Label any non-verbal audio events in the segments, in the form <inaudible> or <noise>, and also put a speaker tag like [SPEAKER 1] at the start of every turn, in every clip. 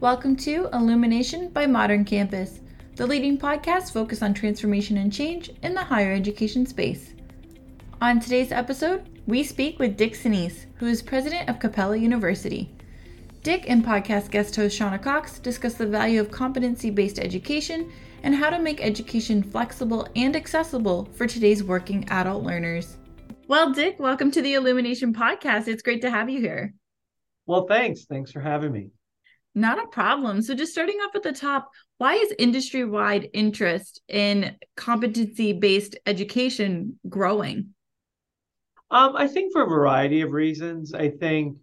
[SPEAKER 1] Welcome to Illumination by Modern Campus, the leading podcast focused on transformation and change in the higher education space. On today's episode, we speak with Dick Senese, who is president of Capella University. Dick and podcast guest host Shauna Cox discuss the value of competency based education and how to make education flexible and accessible for today's working adult learners. Well, Dick, welcome to the Illumination Podcast. It's great to have you here.
[SPEAKER 2] Well, thanks. Thanks for having me.
[SPEAKER 1] Not a problem. So, just starting off at the top, why is industry wide interest in competency based education growing?
[SPEAKER 2] Um, I think for a variety of reasons. I think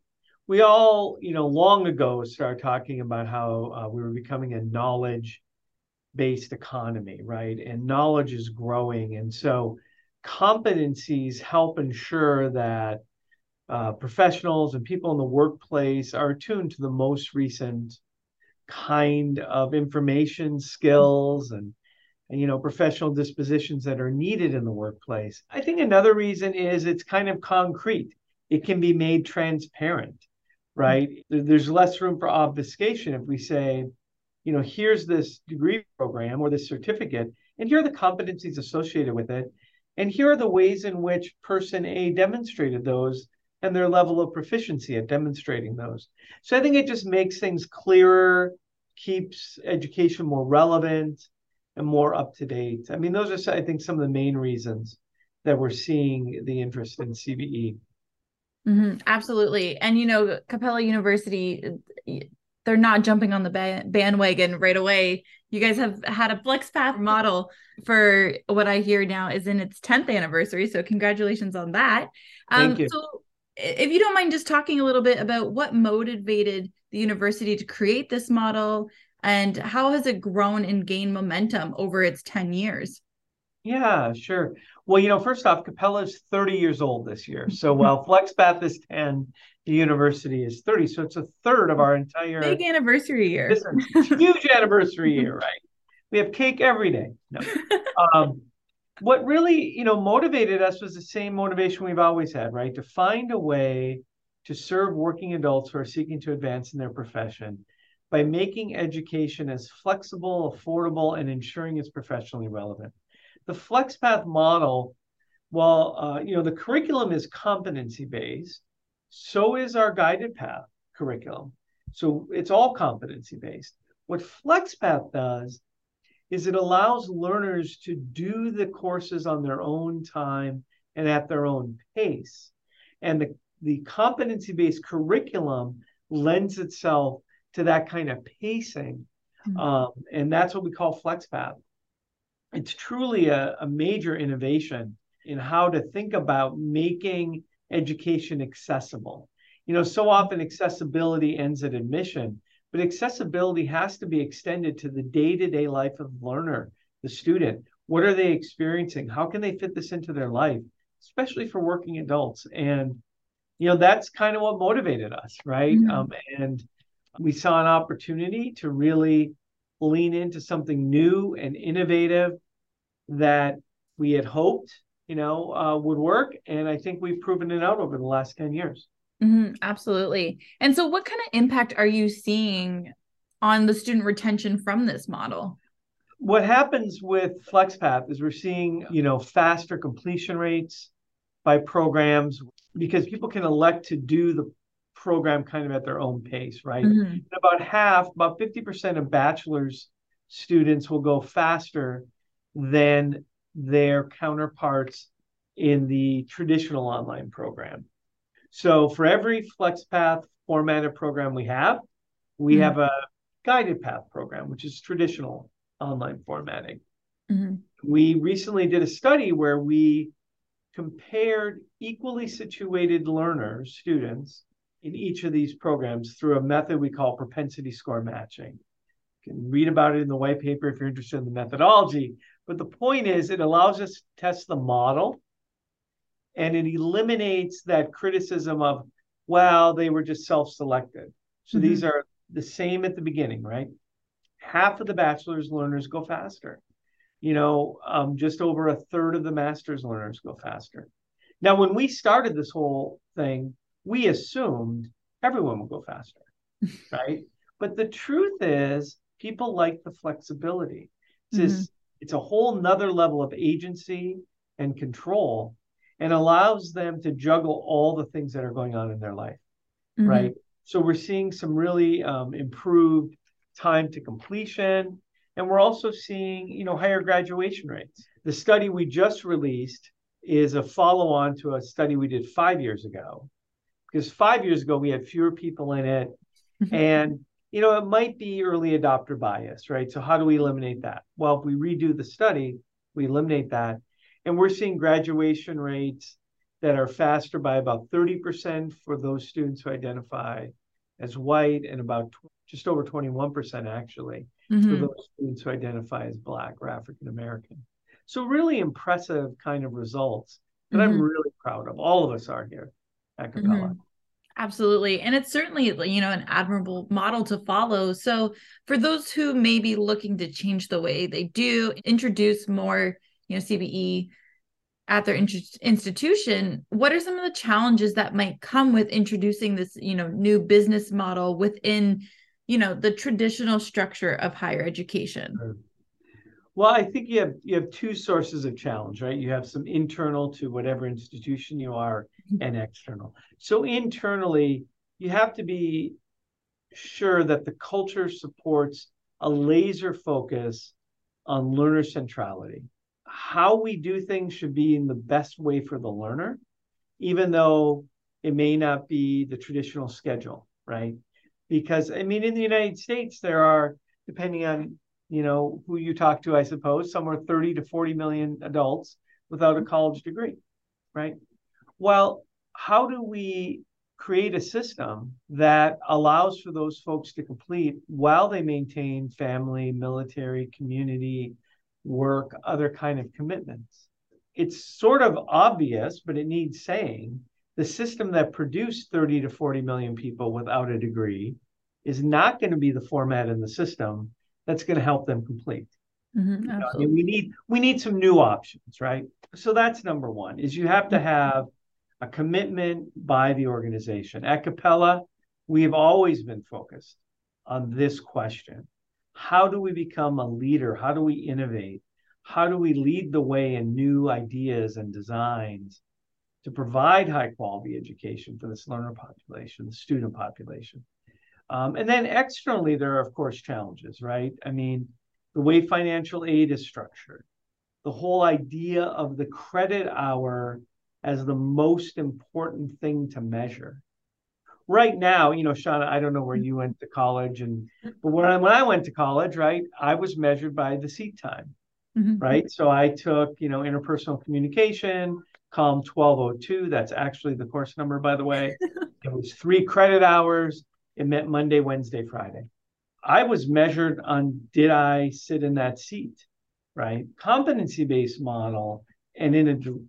[SPEAKER 2] we all, you know, long ago started talking about how uh, we were becoming a knowledge based economy, right? And knowledge is growing. And so competencies help ensure that uh, professionals and people in the workplace are attuned to the most recent kind of information, skills, and, and you know professional dispositions that are needed in the workplace. I think another reason is it's kind of concrete. It can be made transparent, right? There's less room for obfuscation if we say, you know, here's this degree program or this certificate, and here are the competencies associated with it, and here are the ways in which person A demonstrated those and their level of proficiency at demonstrating those. So I think it just makes things clearer, keeps education more relevant and more up to date. I mean, those are, I think, some of the main reasons that we're seeing the interest in CBE.
[SPEAKER 1] Mm-hmm, absolutely. And, you know, Capella University, they're not jumping on the bandwagon right away. You guys have had a FlexPath model for what I hear now is in its 10th anniversary. So, congratulations on that.
[SPEAKER 2] Um, Thank you.
[SPEAKER 1] So, if you don't mind just talking a little bit about what motivated the university to create this model and how has it grown and gained momentum over its 10 years?
[SPEAKER 2] Yeah, sure. Well, you know, first off, Capella is 30 years old this year. <laughs> So while FlexPath is 10, the university is 30. So it's a third of our entire
[SPEAKER 1] big anniversary year.
[SPEAKER 2] huge anniversary year, <laughs> right? We have cake every day. No. <laughs> um, what really you know motivated us was the same motivation we've always had right? To find a way to serve working adults who are seeking to advance in their profession by making education as flexible affordable and ensuring it's professionally relevant. The FlexPath model while uh, you know the curriculum is competency based so is our guided path curriculum. So it's all competency based what FlexPath does is it allows learners to do the courses on their own time and at their own pace. And the, the competency based curriculum lends itself to that kind of pacing. Mm-hmm. Um, and that's what we call FlexPath. It's truly a, a major innovation in how to think about making education accessible. You know, so often accessibility ends at admission, but accessibility has to be extended to the day-to-day life of the learner, the student. What are they experiencing? How can they fit this into their life, especially for working adults? And you know, that's kind of what motivated us, right? Mm-hmm. Um, and we saw an opportunity to really lean into something new and innovative that we had hoped, you know, uh, would work. And I think we've proven it out over the last 10 years.
[SPEAKER 1] Mm-hmm, absolutely. And so, what kind of impact are you seeing on the student retention from this model?
[SPEAKER 2] What happens with FlexPath is we're seeing, you know, faster completion rates by programs because people can elect to do the program kind of at their own pace, right? Mm-hmm. About half, about 50% of bachelor's students will go faster than their counterparts in the traditional online program. So for every FlexPath formatted program we have, we mm-hmm. have a guided path program, which is traditional online formatting. Mm-hmm. We recently did a study where we compared equally situated learners, students, in each of these programs through a method we call propensity score matching. You can read about it in the white paper if you're interested in the methodology. But the point is, it allows us to test the model and it eliminates that criticism of well they were just self-selected so mm-hmm. these are the same at the beginning right half of the bachelor's learners go faster you know um, just over a third of the master's learners go faster now when we started this whole thing we assumed everyone would go faster <laughs> right But the truth is, people like the flexibility. It's, mm-hmm. this, it's a whole nother level of agency and control and allows them to juggle all the things that are going on in their life, mm-hmm. right? So we're seeing some really um, improved time to completion, and we're also seeing, you know, higher graduation rates. The study we just released is a follow-on to a study we did five years ago, because five years ago we had fewer people in it, and you know, it might be early adopter bias, right? So how do we eliminate that? Well, if we redo the study, we eliminate that, and we're seeing graduation rates that are faster by about 30% for those students who identify as white and about just over 21% actually mm-hmm. for those students who identify as black or African American. So really impressive kind of results that mm-hmm. I'm really proud of. All of us are here at Capella. Mm-hmm.
[SPEAKER 1] Absolutely. And it's certainly, you know, an admirable model to follow. So for those who may be looking to change the way they do, introduce more, you know, CBE at their in- institution, what are some of the challenges that might come with introducing this, you know, new business model within, you know, the traditional structure of higher education?
[SPEAKER 2] Well, I think you have you have two sources of challenge, right? You have some internal to whatever institution you are mm-hmm. and external. So internally, you have to be sure that the culture supports a laser focus on learner centrality. How we do things should be in the best way for the learner, even though it may not be the traditional schedule, right? Because I mean, in the United States, there are, depending on you know, who you talk to, I suppose, somewhere 30 to 40 million adults without a college degree, right? Well, how do we create a system that allows for those folks to complete while they maintain family, military, community, work, other kind of commitments? It's sort of obvious, but it needs saying. The system that produced 30 to 40 million people without a degree is not going to be the format in the system that's going to help them complete. Mm-hmm, you know, I mean, we need we need some new options, right? So that's number one: is you have to have a commitment by the organization. At Capella, we have always been focused on this question: How do we become a leader? How do we innovate? How do we lead the way in new ideas and designs to provide high quality education for this learner population, the student population? Um, and then externally, there are, of course, challenges, right? I mean, the way financial aid is structured, the whole idea of the credit hour as the most important thing to measure. Right now, you know, Shauna, I don't know where you went to college, and but when I, when I went to college, right, I was measured by the seat time, mm-hmm. right? So I took, you know, interpersonal communication, COM 1202. That's actually the course number, by the way. <laughs> it was three credit hours it meant Monday, Wednesday, Friday. I was measured on did I sit in that seat, right? Competency based model and in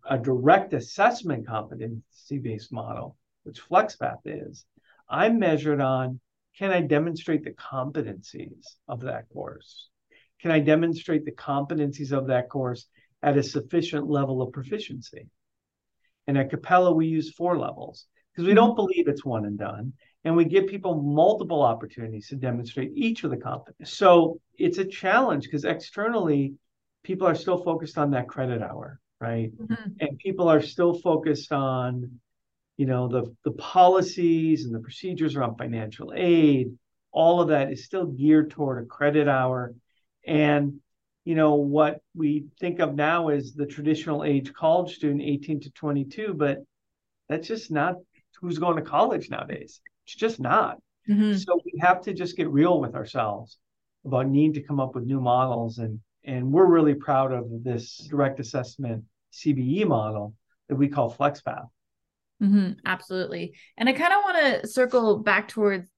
[SPEAKER 2] a, a direct assessment competency based model, which FlexPath is, I'm measured on can I demonstrate the competencies of that course? Can I demonstrate the competencies of that course at a sufficient level of proficiency? And at Capella, we use four levels because we don't believe it's one and done and we give people multiple opportunities to demonstrate each of the competencies. So it's a challenge because externally, people are still focused on that credit hour, right? Mm-hmm. And people are still focused on, you know, the the policies and the procedures around financial aid. All of that is still geared toward a credit hour, and you know what we think of now as the traditional age college student, 18 to 22, but that's just not who's going to college nowadays. It's just not. Mm-hmm. So we have to just get real with ourselves about needing to come up with new models. And, and we're really proud of this direct assessment CBE model that we call FlexPath.
[SPEAKER 1] Mm-hmm, absolutely. And I kind of want to circle back towards,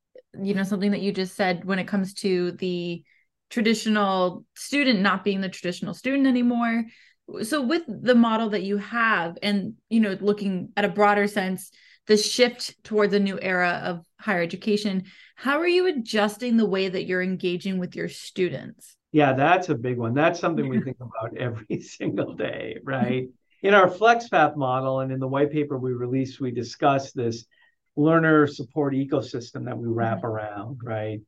[SPEAKER 1] you know, something that you just said when it comes to the traditional student not being the traditional student anymore. So with the model that you have and, you know, looking at a broader sense, the shift towards a new era of higher education how are you adjusting the way that you're engaging with your students
[SPEAKER 2] yeah that's a big one that's something we think about every <laughs> single day right in our FlexPath model and in the white paper we released we discussed this learner support ecosystem that we wrap mm-hmm. around right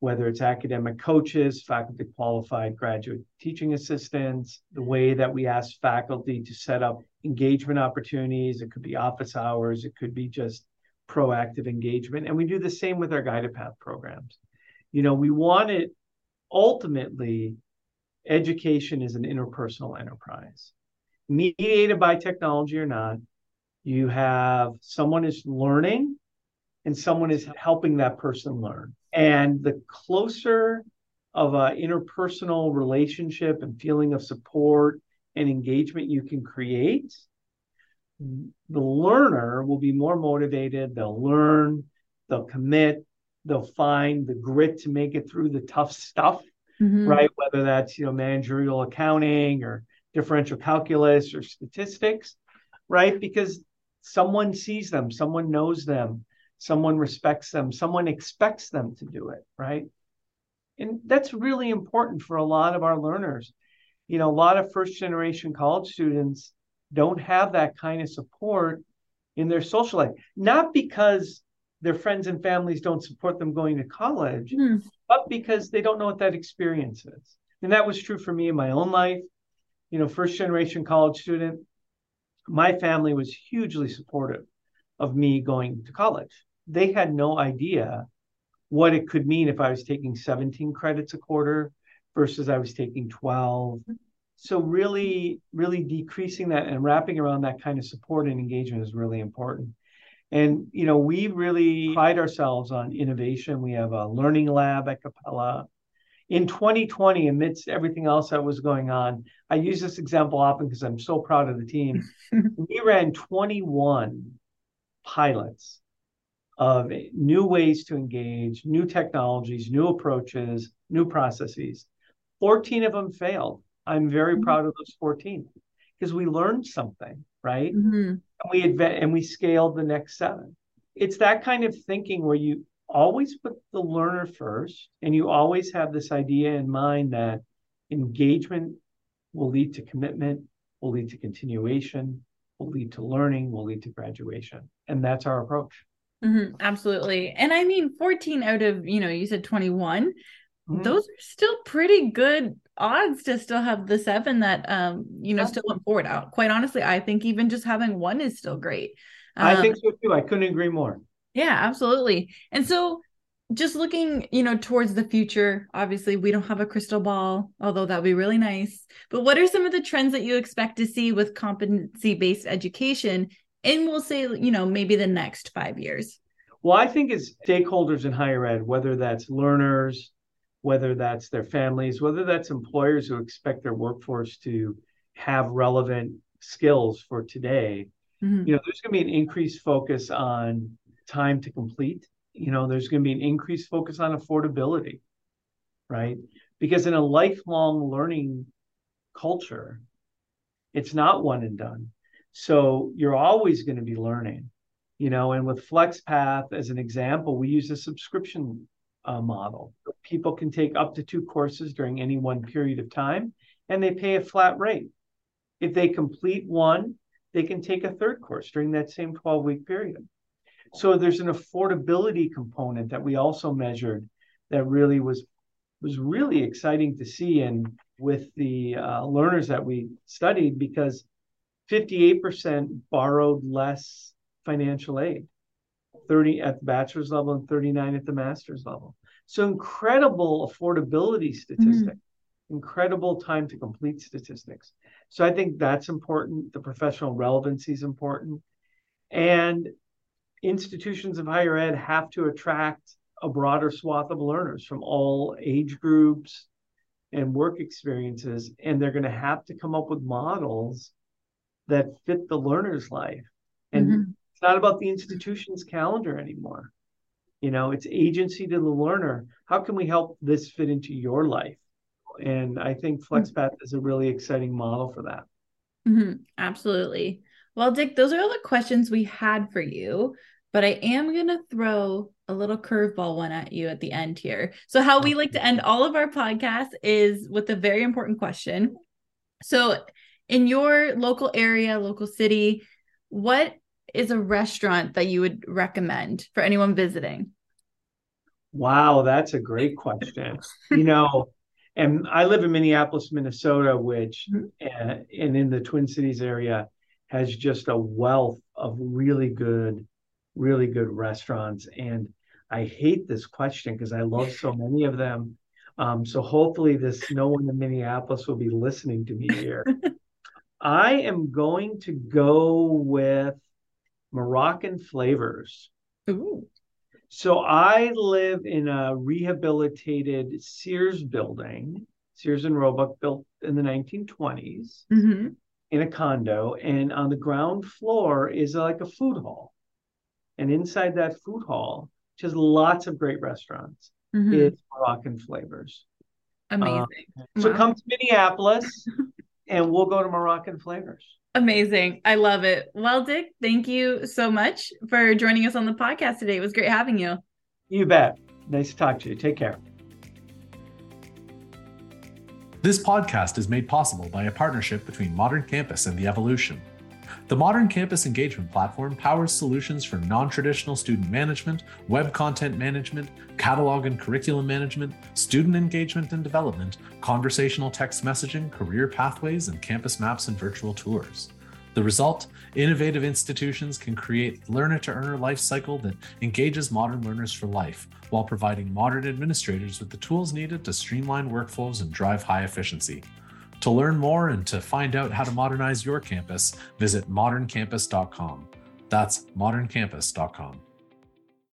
[SPEAKER 2] whether it's academic coaches, faculty qualified graduate teaching assistants, the way that we ask faculty to set up engagement opportunities. It could be office hours, it could be just proactive engagement. And we do the same with our guided path programs. You know, we want it ultimately, education is an interpersonal enterprise, mediated by technology or not. You have someone is learning and someone is helping that person learn. And the closer of an interpersonal relationship and feeling of support and engagement you can create, the learner will be more motivated. They'll learn, they'll commit, they'll find the grit to make it through the tough stuff, mm-hmm. right? Whether that's you know managerial accounting or differential calculus or statistics, right? Because someone sees them, someone knows them, someone respects them, someone expects them to do it, right? And that's really important for a lot of our learners. You know, a lot of first generation college students don't have that kind of support in their social life, not because their friends and families don't support them going to college, mm. but because they don't know what that experience is. And that was true for me in my own life. You know, first generation college student, my family was hugely supportive of me going to college they had no idea what it could mean if I was taking 17 credits a quarter versus I was taking 12. So really, really decreasing that and wrapping around that kind of support and engagement is really important. And you know, we really pride ourselves on innovation. We have a learning lab at Capella. In 2020, amidst everything else that was going on, I use this example often because I'm so proud of the team. <laughs> we ran 21 pilots of new ways to engage, new technologies, new approaches, new processes. 14 of them failed. I'm very mm-hmm. proud of those 14 because we learned something, right? Mm-hmm. And we adv- and we scaled the next seven. It's that kind of thinking where you always put the learner first and you always have this idea in mind that engagement will lead to commitment, will lead to continuation, will lead to learning, will lead to graduation. And that's our approach.
[SPEAKER 1] Mm-hmm, absolutely. And I mean, 14 out of, you know, you said 21, mm-hmm. those are still pretty good odds to still have the seven that, um, you know, still went forward out. Quite honestly, I think even just having one is still great.
[SPEAKER 2] Um, I think so too. I couldn't agree more.
[SPEAKER 1] Yeah, absolutely. And so, just looking, you know, towards the future, obviously we don't have a crystal ball, although that'd be really nice. But what are some of the trends that you expect to see with competency based education and we'll say you know maybe the next five years
[SPEAKER 2] well i think as stakeholders in higher ed whether that's learners whether that's their families whether that's employers who expect their workforce to have relevant skills for today mm-hmm. you know there's going to be an increased focus on time to complete you know there's going to be an increased focus on affordability right because in a lifelong learning culture it's not one and done so you're always going to be learning, you know. And with FlexPath as an example, we use a subscription uh, model. People can take up to two courses during any one period of time, and they pay a flat rate. If they complete one, they can take a third course during that same 12 week period. So there's an affordability component that we also measured that really was was really exciting to see and with the uh, learners that we studied because 58% borrowed less financial aid 30 at the bachelor's level and 39 at the master's level. So incredible affordability statistics mm-hmm. incredible time to complete statistics. So i think that's important. The professional relevancy is important. And institutions of higher ed have to attract a broader swath of learners from all age groups and work experiences and they're going to have to come up with models that fit the learner's life. And mm-hmm. it's not about the institution's calendar anymore. You know, it's agency to the learner. How can we help this fit into your life? And I think mm-hmm. FlexPath is a really exciting model for that.
[SPEAKER 1] Mm-hmm. Absolutely. Well, Dick, those are all the questions we had for you, but I am going to throw a little curveball one at you at the end here. So, how we like to end all of our podcasts is with a very important question. So, in your local area, local city, what is a restaurant that you would recommend for anyone visiting?
[SPEAKER 2] Wow, that's a great question. you know, and I live in Minneapolis, Minnesota, which mm-hmm. uh, and in the Twin Cities area has just a wealth of really good, really good restaurants. And I hate this question because I love so many of them. Um, so hopefully, this no one in Minneapolis will be listening to me here. <laughs> I am going to go with Moroccan flavors. Ooh. So I live in a rehabilitated Sears building, Sears and Roebuck, built in the 1920s, mm-hmm. In a condo, and on the ground floor is like a food hall, and inside that food hall, which has lots of great restaurants, mm-hmm. is Moroccan flavors.
[SPEAKER 1] Amazing.
[SPEAKER 2] Uh, so wow. come to Minneapolis, <laughs> and we'll go to Moroccan flavors.
[SPEAKER 1] Amazing. I love it. Well, Dick, thank you so much for joining us on the podcast today. It was great having you.
[SPEAKER 2] You bet. Nice to talk to you. Take care.
[SPEAKER 3] This podcast is made possible by a partnership between Modern Campus and The EvoLLLution. The Modern Campus Engagement Platform powers solutions for non traditional student management, web content management, catalog and curriculum management, student engagement and development, conversational text messaging, career pathways, and campus maps and virtual tours. The result innovative institutions can create learner to earner life cycle that engages modern learners for life while providing modern administrators with the tools needed to streamline workflows and drive high efficiency. To learn more and to find out how to modernize your campus, visit moderncampus.com. That's moderncampus.com.